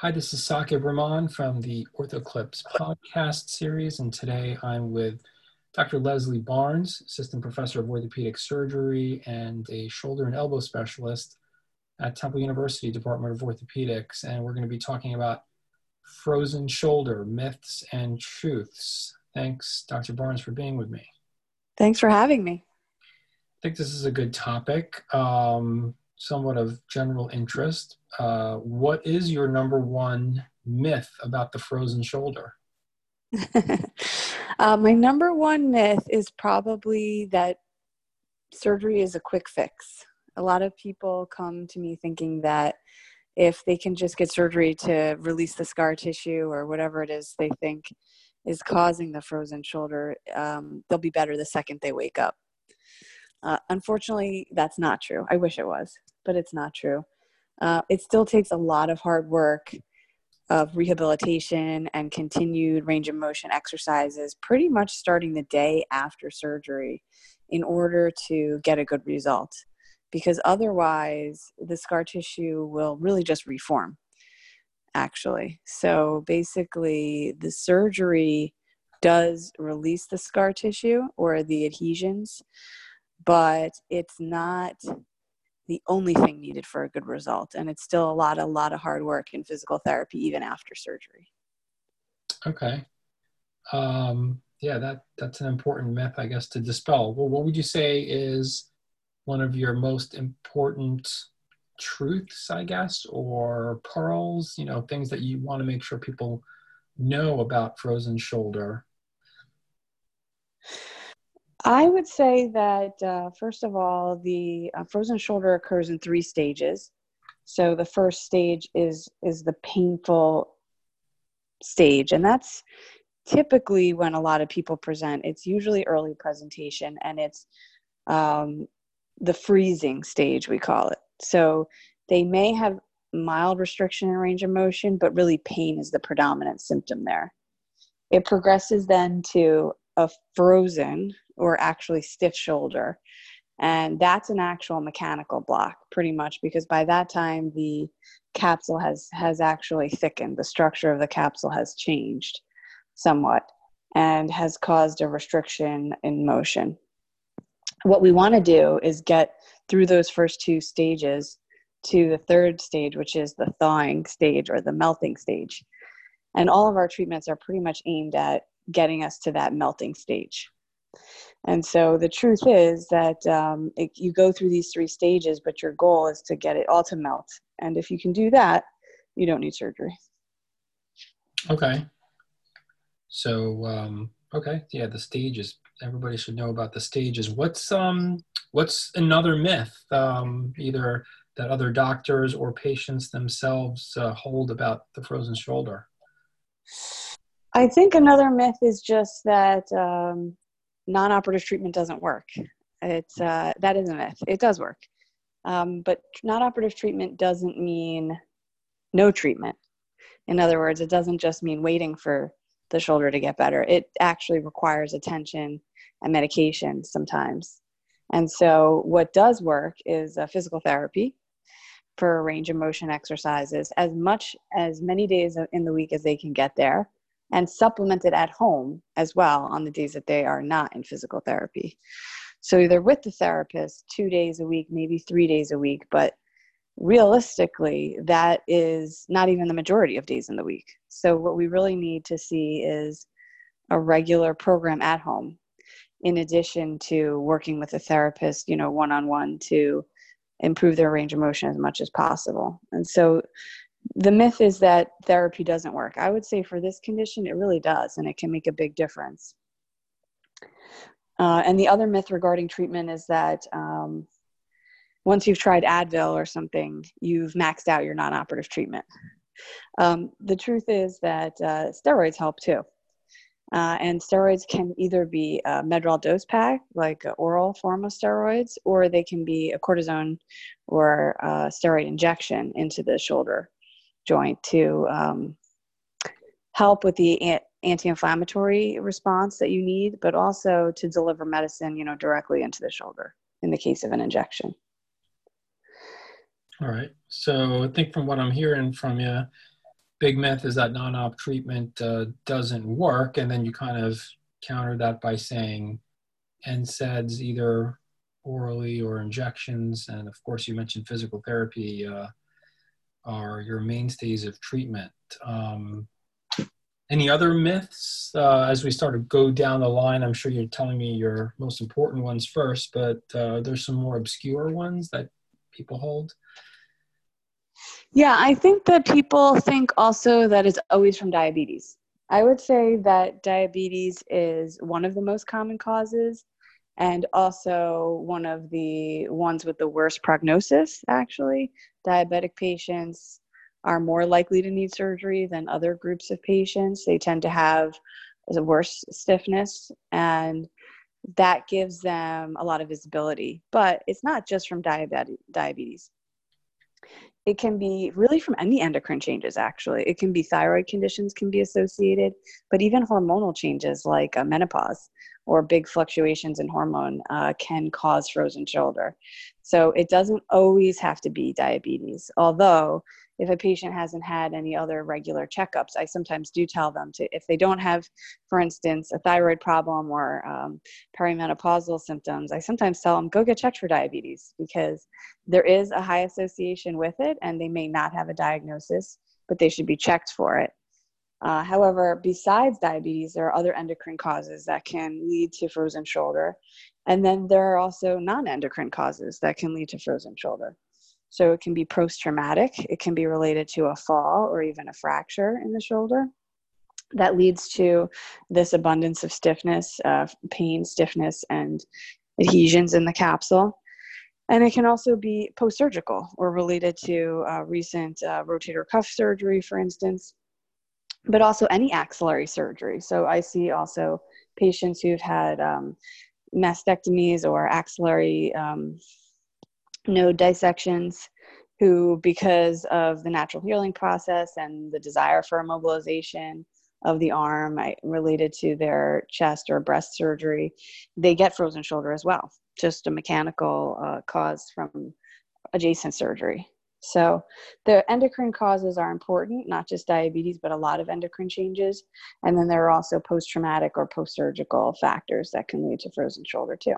Hi, this is Saqib Rahman from the OrthoClips podcast series, and today I'm with Dr. Leslie Barnes, Assistant Professor of Orthopedic Surgery and a shoulder and elbow specialist at Temple University Department of Orthopedics, and we're going to be talking about frozen shoulder myths and truths. Thanks, Dr. Barnes, for being with me. Thanks for having me. I think this is a good topic, um, somewhat of general interest. Uh, what is your number one myth about the frozen shoulder? uh, my number one myth is probably that surgery is a quick fix. A lot of people come to me thinking that if they can just get surgery to release the scar tissue or whatever it is they think is causing the frozen shoulder, um, they'll be better the second they wake up. Uh, unfortunately, that's not true. I wish it was, but it's not true. Uh, it still takes a lot of hard work of rehabilitation and continued range of motion exercises pretty much starting the day after surgery in order to get a good result because otherwise the scar tissue will really just reform actually so basically the surgery does release the scar tissue or the adhesions but it's not the only thing needed for a good result and it's still a lot a lot of hard work in physical therapy even after surgery. Okay. Um, yeah that that's an important myth i guess to dispel. Well what would you say is one of your most important truths i guess or pearls you know things that you want to make sure people know about frozen shoulder I would say that uh, first of all, the uh, frozen shoulder occurs in three stages. So the first stage is is the painful stage, and that's typically when a lot of people present. It's usually early presentation, and it's um, the freezing stage we call it. So they may have mild restriction in range of motion, but really pain is the predominant symptom there. It progresses then to a frozen or actually stiff shoulder. And that's an actual mechanical block, pretty much, because by that time the capsule has has actually thickened. The structure of the capsule has changed somewhat and has caused a restriction in motion. What we want to do is get through those first two stages to the third stage, which is the thawing stage or the melting stage. And all of our treatments are pretty much aimed at getting us to that melting stage. And so the truth is that um, it, you go through these three stages, but your goal is to get it all to melt. And if you can do that, you don't need surgery. Okay. So, um, okay, yeah, the stages. Everybody should know about the stages. What's um, what's another myth, um, either that other doctors or patients themselves uh, hold about the frozen shoulder? I think another myth is just that um, non-operative treatment doesn't work. It's uh, that is a myth. It does work, um, but non-operative treatment doesn't mean no treatment. In other words, it doesn't just mean waiting for the shoulder to get better. It actually requires attention and medication sometimes. And so, what does work is uh, physical therapy for range of motion exercises as much as many days in the week as they can get there and supplemented at home as well on the days that they are not in physical therapy. So either with the therapist two days a week, maybe three days a week, but realistically, that is not even the majority of days in the week. So what we really need to see is a regular program at home in addition to working with a therapist, you know, one on one to improve their range of motion as much as possible. And so the myth is that therapy doesn't work. I would say for this condition, it really does, and it can make a big difference. Uh, and the other myth regarding treatment is that um, once you've tried Advil or something, you've maxed out your non operative treatment. Um, the truth is that uh, steroids help too. Uh, and steroids can either be a Medrol dose pack, like an oral form of steroids, or they can be a cortisone or a steroid injection into the shoulder joint to um, help with the anti-inflammatory response that you need, but also to deliver medicine, you know, directly into the shoulder in the case of an injection. All right. So I think from what I'm hearing from you, big myth is that non-op treatment uh, doesn't work, and then you kind of counter that by saying NSAIDs either orally or injections, and of course you mentioned physical therapy uh, are your mainstays of treatment. Um, any other myths uh, as we start to go down the line? I'm sure you're telling me your most important ones first, but uh, there's some more obscure ones that people hold. Yeah, I think that people think also that it's always from diabetes. I would say that diabetes is one of the most common causes and also one of the ones with the worst prognosis, actually. Diabetic patients are more likely to need surgery than other groups of patients. They tend to have a worse stiffness, and that gives them a lot of visibility. But it's not just from diabetes it can be really from any endocrine changes actually it can be thyroid conditions can be associated but even hormonal changes like uh, menopause or big fluctuations in hormone uh, can cause frozen shoulder so it doesn't always have to be diabetes although if a patient hasn't had any other regular checkups, I sometimes do tell them to, if they don't have, for instance, a thyroid problem or um, perimenopausal symptoms, I sometimes tell them, go get checked for diabetes because there is a high association with it and they may not have a diagnosis, but they should be checked for it. Uh, however, besides diabetes, there are other endocrine causes that can lead to frozen shoulder. And then there are also non endocrine causes that can lead to frozen shoulder. So it can be post traumatic, it can be related to a fall or even a fracture in the shoulder that leads to this abundance of stiffness, uh, pain, stiffness, and adhesions in the capsule. And it can also be post surgical or related to uh, recent uh, rotator cuff surgery, for instance, but also any axillary surgery. So I see also patients who've had um, mastectomies or axillary um, node dissections who, because of the natural healing process and the desire for immobilization of the arm related to their chest or breast surgery, they get frozen shoulder as well, just a mechanical uh, cause from adjacent surgery. So the endocrine causes are important, not just diabetes, but a lot of endocrine changes. And then there are also post traumatic or post surgical factors that can lead to frozen shoulder too.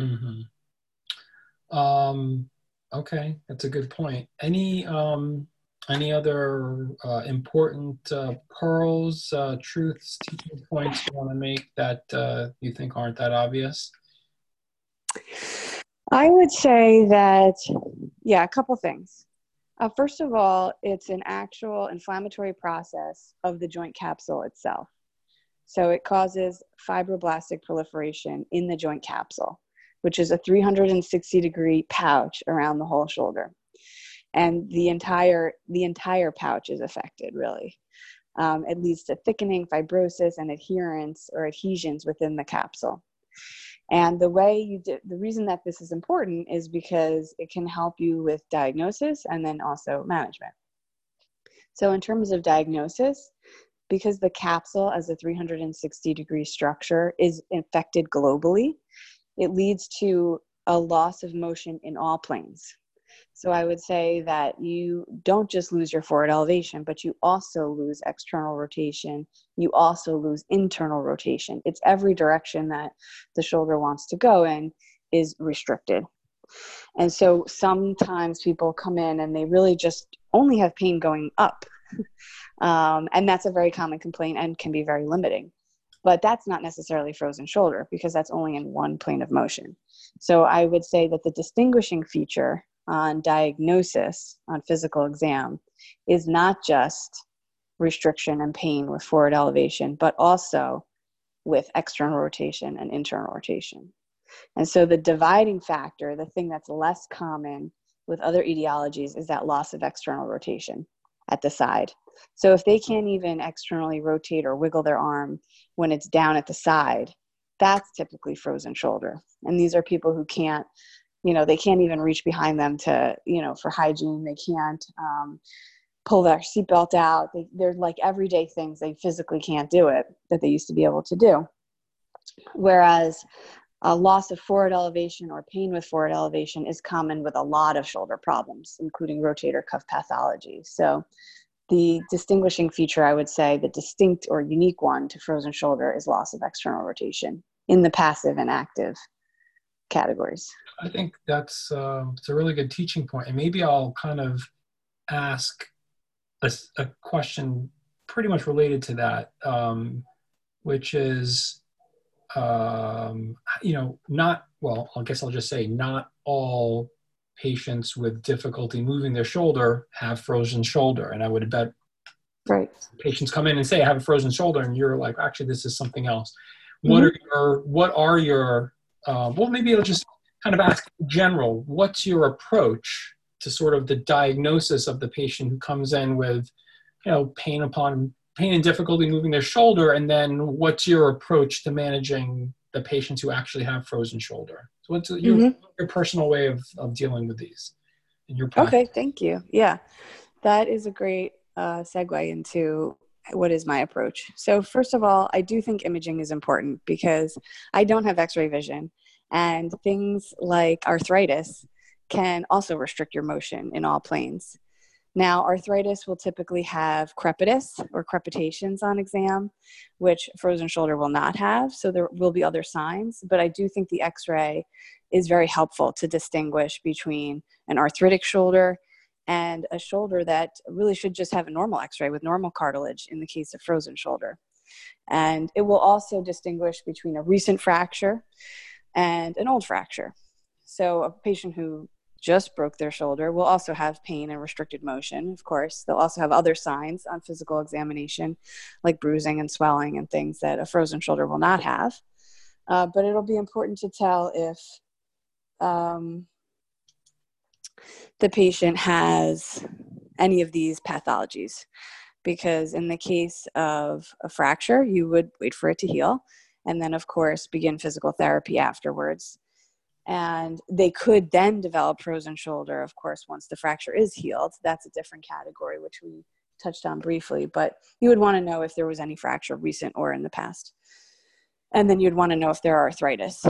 Mm-hmm. Um, okay, that's a good point. Any um, any other uh, important uh, pearls, uh, truths, teaching points you want to make that uh, you think aren't that obvious? I would say that, yeah, a couple things. Uh, first of all, it's an actual inflammatory process of the joint capsule itself. So it causes fibroblastic proliferation in the joint capsule which is a 360 degree pouch around the whole shoulder. And the entire, the entire pouch is affected, really. Um, it leads to thickening, fibrosis, and adherence or adhesions within the capsule. And the way you do, the reason that this is important is because it can help you with diagnosis and then also management. So, in terms of diagnosis, because the capsule as a 360 degree structure is infected globally, it leads to a loss of motion in all planes. So I would say that you don't just lose your forward elevation, but you also lose external rotation. You also lose internal rotation. It's every direction that the shoulder wants to go in is restricted. And so sometimes people come in and they really just only have pain going up. um, and that's a very common complaint and can be very limiting but that's not necessarily frozen shoulder because that's only in one plane of motion. So I would say that the distinguishing feature on diagnosis on physical exam is not just restriction and pain with forward elevation, but also with external rotation and internal rotation. And so the dividing factor, the thing that's less common with other etiologies, is that loss of external rotation at the side. So if they can't even externally rotate or wiggle their arm when it's down at the side, that's typically frozen shoulder. And these are people who can't, you know, they can't even reach behind them to, you know, for hygiene. They can't um, pull their seatbelt out. They, they're like everyday things. They physically can't do it that they used to be able to do. Whereas a loss of forward elevation or pain with forward elevation is common with a lot of shoulder problems, including rotator cuff pathology. So the distinguishing feature, I would say, the distinct or unique one to frozen shoulder is loss of external rotation in the passive and active categories. I think that's uh, it's a really good teaching point, and maybe I'll kind of ask a, a question pretty much related to that, um, which is, um, you know, not well. I guess I'll just say not all patients with difficulty moving their shoulder have frozen shoulder. And I would bet right. patients come in and say, I have a frozen shoulder. And you're like, actually, this is something else. Mm-hmm. What are your, what are your, uh, well, maybe I'll just kind of ask general, what's your approach to sort of the diagnosis of the patient who comes in with, you know, pain upon pain and difficulty moving their shoulder? And then what's your approach to managing the patients who actually have frozen shoulder? So what's your, mm-hmm. your personal way of, of dealing with these in your practice? Okay, thank you. Yeah, that is a great uh, segue into what is my approach. So first of all, I do think imaging is important because I don't have x-ray vision and things like arthritis can also restrict your motion in all planes. Now, arthritis will typically have crepitus or crepitations on exam, which frozen shoulder will not have. So there will be other signs, but I do think the x ray is very helpful to distinguish between an arthritic shoulder and a shoulder that really should just have a normal x ray with normal cartilage in the case of frozen shoulder. And it will also distinguish between a recent fracture and an old fracture. So, a patient who just broke their shoulder will also have pain and restricted motion, of course. They'll also have other signs on physical examination, like bruising and swelling and things that a frozen shoulder will not have. Uh, but it'll be important to tell if um, the patient has any of these pathologies. Because in the case of a fracture, you would wait for it to heal and then, of course, begin physical therapy afterwards. And they could then develop frozen shoulder of course once the fracture is healed. That's a different category which we touched on briefly but you would want to know if there was any fracture recent or in the past. And then you'd want to know if there are arthritis.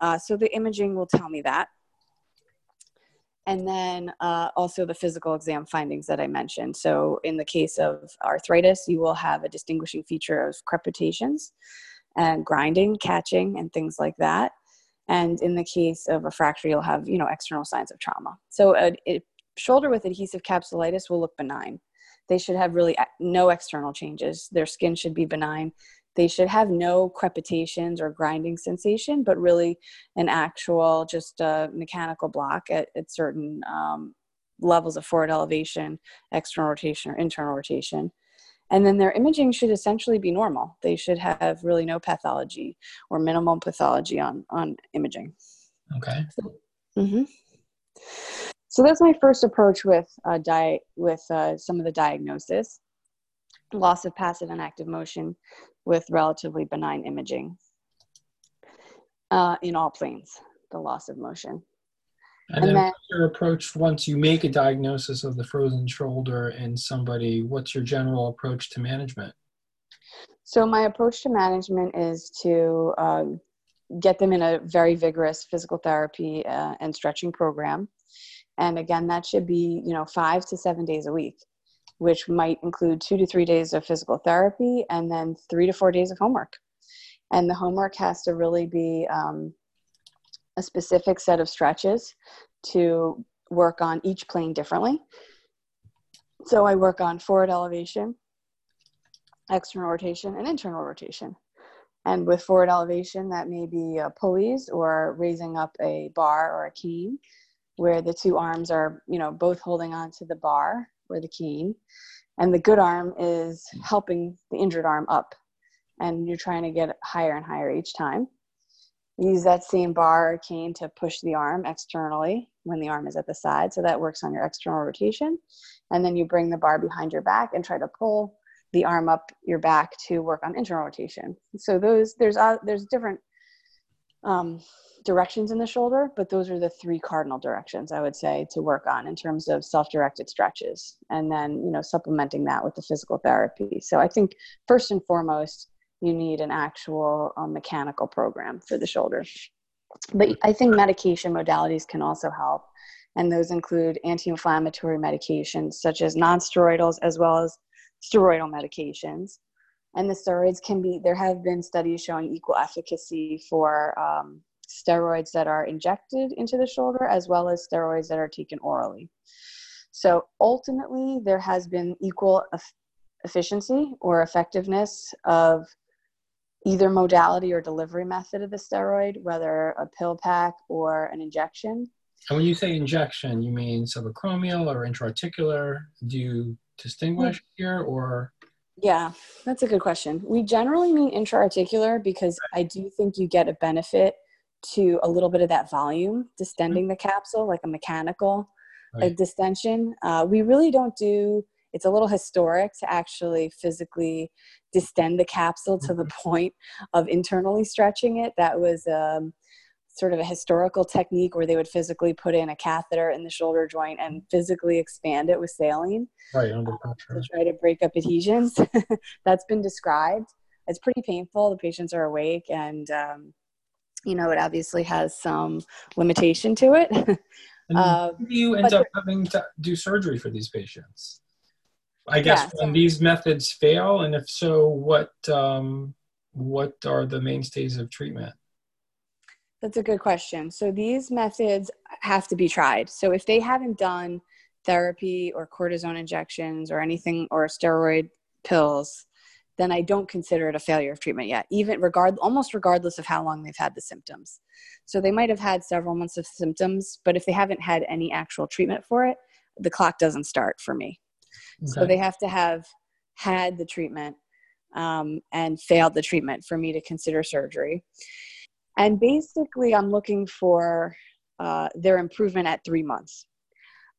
Uh, so the imaging will tell me that and then uh, also the physical exam findings that i mentioned. So in the case of arthritis you will have a distinguishing feature of crepitations and grinding catching and things like that. And in the case of a fracture you'll have you know external signs of trauma. So a, a shoulder with adhesive capsulitis will look benign. They should have really no external changes. Their skin should be benign they should have no crepitations or grinding sensation but really an actual just a mechanical block at, at certain um, levels of forward elevation external rotation or internal rotation and then their imaging should essentially be normal. They should have really no pathology or minimal pathology on, on imaging. Okay. So, mm-hmm. so that's my first approach with, uh, di- with uh, some of the diagnosis loss of passive and active motion with relatively benign imaging uh, in all planes, the loss of motion. And, and then, then your approach once you make a diagnosis of the frozen shoulder in somebody, what's your general approach to management? So my approach to management is to uh, get them in a very vigorous physical therapy uh, and stretching program. And again, that should be, you know, five to seven days a week, which might include two to three days of physical therapy and then three to four days of homework. And the homework has to really be um, a specific set of stretches to work on each plane differently. So I work on forward elevation, external rotation, and internal rotation. And with forward elevation, that may be pulleys or raising up a bar or a cane, where the two arms are, you know, both holding on to the bar or the cane. And the good arm is helping the injured arm up. And you're trying to get higher and higher each time use that same bar or cane to push the arm externally when the arm is at the side. So that works on your external rotation. And then you bring the bar behind your back and try to pull the arm up your back to work on internal rotation. So those there's uh, there's different um, directions in the shoulder, but those are the three cardinal directions I would say to work on in terms of self-directed stretches, and then you know supplementing that with the physical therapy. So I think first and foremost, you need an actual um, mechanical program for the shoulder. But I think medication modalities can also help. and those include anti-inflammatory medications such as nonsteroidals as well as steroidal medications. And the steroids can be there have been studies showing equal efficacy for um, steroids that are injected into the shoulder as well as steroids that are taken orally. So ultimately, there has been equal efficiency or effectiveness of either modality or delivery method of the steroid, whether a pill pack or an injection. And when you say injection, you mean subacromial or intraarticular? Do you distinguish here or? Yeah, that's a good question. We generally mean intraarticular because I do think you get a benefit to a little bit of that volume, distending the capsule like a mechanical right. distension. Uh, we really don't do, it's a little historic to actually physically distend the capsule to the mm-hmm. point of internally stretching it. That was um, sort of a historical technique where they would physically put in a catheter in the shoulder joint and physically expand it with saline. Right, under pressure. To try to break up adhesions. That's been described. It's pretty painful. The patients are awake and, um, you know, it obviously has some limitation to it. uh, do you end up having to do surgery for these patients? I guess yeah, when so, these methods fail, and if so, what um, what are the mainstays of treatment? That's a good question. So these methods have to be tried. So if they haven't done therapy or cortisone injections or anything or steroid pills, then I don't consider it a failure of treatment yet, even regard almost regardless of how long they've had the symptoms. So they might have had several months of symptoms, but if they haven't had any actual treatment for it, the clock doesn't start for me. Okay. So they have to have had the treatment um, and failed the treatment for me to consider surgery. And basically, I'm looking for uh, their improvement at three months.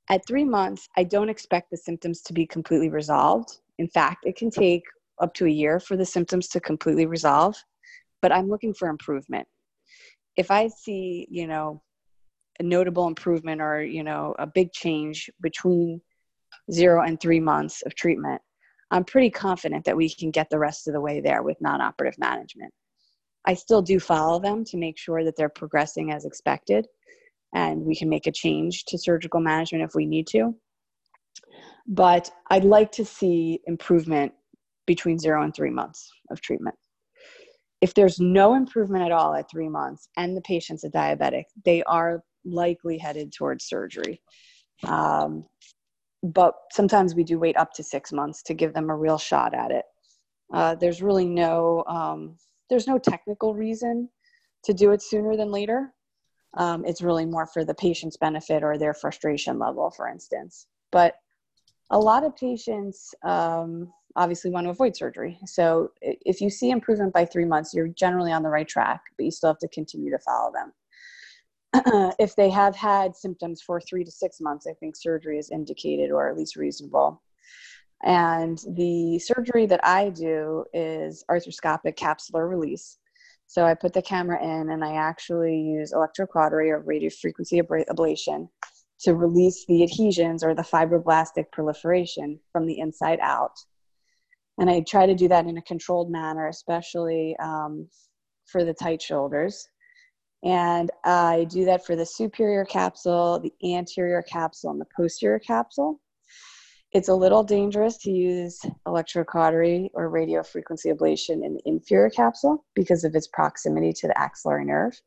At three months, I don't expect the symptoms to be completely resolved. In fact, it can take up to a year for the symptoms to completely resolve, but I'm looking for improvement. If I see, you know, a notable improvement or, you know, a big change between zero and three months of treatment, I'm pretty confident that we can get the rest of the way there with non operative management. I still do follow them to make sure that they're progressing as expected and we can make a change to surgical management if we need to. But I'd like to see improvement between zero and three months of treatment. If there's no improvement at all at three months and the patient's a diabetic, they are likely headed towards surgery. Um, but sometimes we do wait up to six months to give them a real shot at it. Uh, there's really no um, there's no technical reason to do it sooner than later. Um, it's really more for the patient's benefit or their frustration level, for instance. But a lot of patients um, obviously want to avoid surgery. So if you see improvement by three months, you're generally on the right track, but you still have to continue to follow them. if they have had symptoms for three to six months, I think surgery is indicated or at least reasonable. And the surgery that I do is arthroscopic capsular release. So I put the camera in and I actually use electrocautery or radiofrequency ablation to release the adhesions or the fibroblastic proliferation from the inside out. And I try to do that in a controlled manner, especially um, for the tight shoulders. And I do that for the superior capsule, the anterior capsule, and the posterior capsule. It's a little dangerous to use electrocautery or radio frequency ablation in the inferior capsule because of its proximity to the axillary nerve.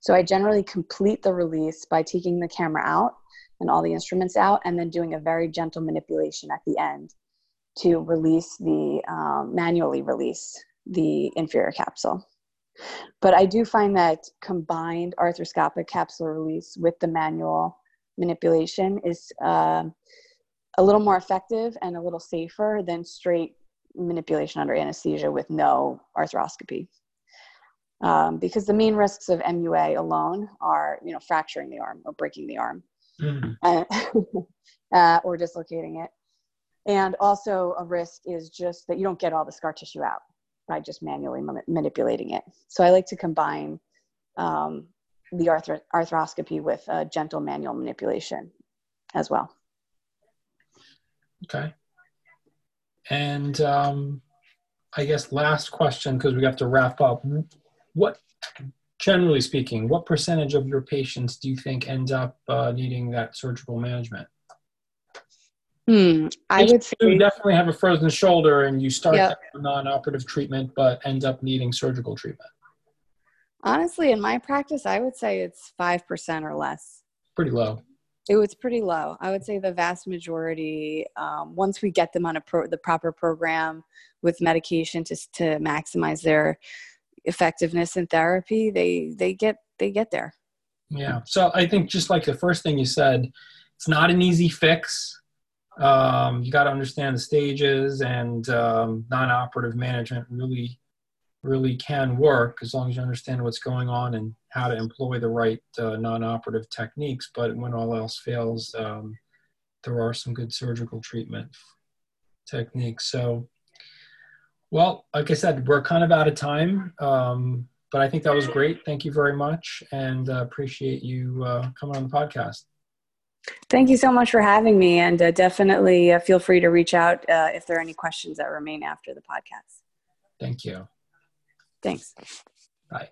So I generally complete the release by taking the camera out and all the instruments out and then doing a very gentle manipulation at the end to release the um, manually release the inferior capsule. But I do find that combined arthroscopic capsule release with the manual manipulation is uh, a little more effective and a little safer than straight manipulation under anesthesia with no arthroscopy. Um, because the main risks of MUA alone are, you know, fracturing the arm or breaking the arm, mm-hmm. uh, or dislocating it. And also, a risk is just that you don't get all the scar tissue out by just manually ma- manipulating it. So I like to combine um, the arthro- arthroscopy with a gentle manual manipulation as well. Okay. And um, I guess last question because we have to wrap up. What generally speaking, what percentage of your patients do you think end up uh, needing that surgical management? Hmm, I would say you definitely have a frozen shoulder and you start Yep. non-operative treatment, but end up needing surgical treatment. honestly in my practice, I would say it's five percent or less. Pretty low. It was pretty low. I would say the vast majority, um, once we get them on a pro- the proper program with medication to to maximize their effectiveness in therapy, they they get they get there. Yeah. So I think just like the first thing you said, it's not an easy fix. Um, you got to understand the stages and um, non-operative management really, really can work as long as you understand what's going on and how to employ the right uh, non-operative techniques. But when all else fails, um, there are some good surgical treatment techniques. So, well, like I said, we're kind of out of time. Um, but I think that was great. Thank you very much, and uh, appreciate you uh, coming on the podcast. Thank you so much for having me, and uh, definitely uh, feel free to reach out uh, if there are any questions that remain after the podcast. Thank you. Thanks. Bye.